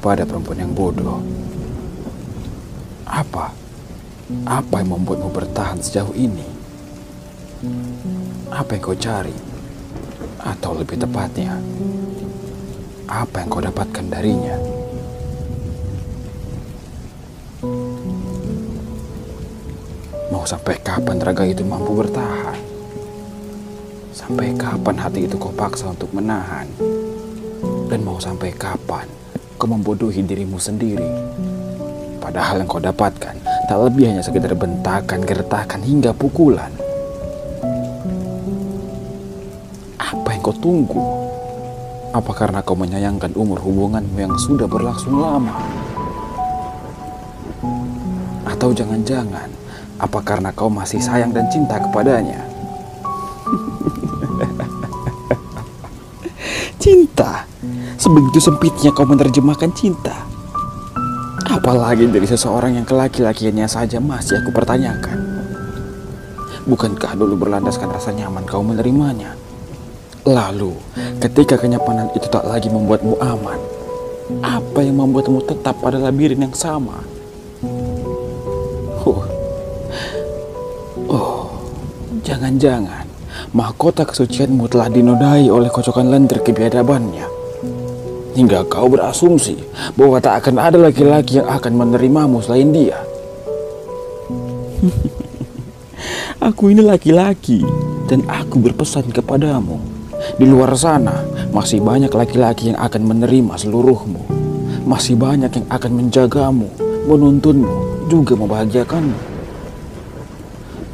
kepada perempuan yang bodoh. Apa? Apa yang membuatmu bertahan sejauh ini? Apa yang kau cari? Atau lebih tepatnya, apa yang kau dapatkan darinya? Mau sampai kapan raga itu mampu bertahan? Sampai kapan hati itu kau paksa untuk menahan? Dan mau sampai kapan kau membodohi dirimu sendiri? Padahal yang kau dapatkan tak lebih hanya sekedar bentakan, gertakan hingga pukulan. Apa yang kau tunggu? Apa karena kau menyayangkan umur hubunganmu yang sudah berlangsung lama? Atau jangan-jangan apa karena kau masih sayang dan cinta kepadanya? cinta? Sebegitu sempitnya kau menerjemahkan cinta. Apalagi dari seseorang yang kelaki-lakiannya saja masih aku pertanyakan. Bukankah dulu berlandaskan rasa nyaman kau menerimanya? Lalu, ketika kenyapanan itu tak lagi membuatmu aman, apa yang membuatmu tetap pada labirin yang sama? Oh, oh, jangan-jangan mahkota kesucianmu telah dinodai oleh kocokan lendir kebiadabannya. Hingga kau berasumsi bahwa tak akan ada laki-laki yang akan menerimamu selain dia. aku ini laki-laki dan aku berpesan kepadamu di luar sana masih banyak laki-laki yang akan menerima seluruhmu. Masih banyak yang akan menjagamu, menuntunmu, juga membahagiakanmu.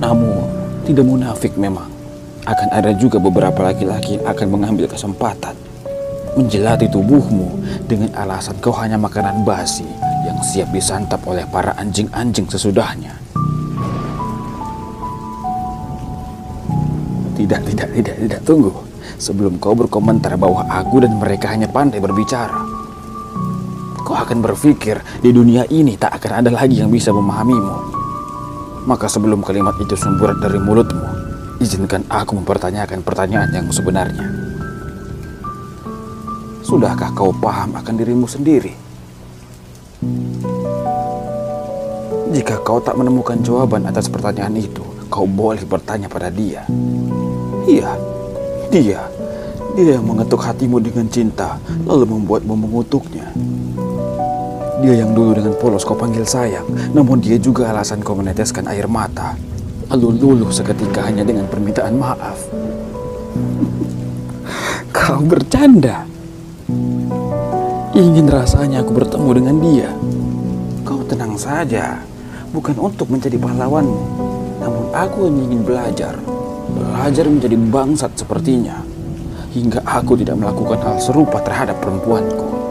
Namun, tidak munafik memang. Akan ada juga beberapa laki-laki yang akan mengambil kesempatan menjelati tubuhmu dengan alasan kau hanya makanan basi yang siap disantap oleh para anjing-anjing sesudahnya. Tidak, tidak, tidak, tidak, tunggu sebelum kau berkomentar bahwa aku dan mereka hanya pandai berbicara. Kau akan berpikir di dunia ini tak akan ada lagi yang bisa memahamimu. Maka sebelum kalimat itu sumber dari mulutmu, izinkan aku mempertanyakan pertanyaan yang sebenarnya. Sudahkah kau paham akan dirimu sendiri? Jika kau tak menemukan jawaban atas pertanyaan itu, kau boleh bertanya pada dia. Iya, dia, dia yang mengetuk hatimu dengan cinta, lalu membuatmu mengutuknya. Dia yang dulu dengan polos kau panggil sayang, namun dia juga alasan kau meneteskan air mata. Lalu luluh seketika hanya dengan permintaan maaf. Kau bercanda. Ingin rasanya aku bertemu dengan dia. Kau tenang saja, bukan untuk menjadi pahlawanmu, namun aku ingin belajar belajar menjadi bangsat sepertinya hingga aku tidak melakukan hal serupa terhadap perempuanku.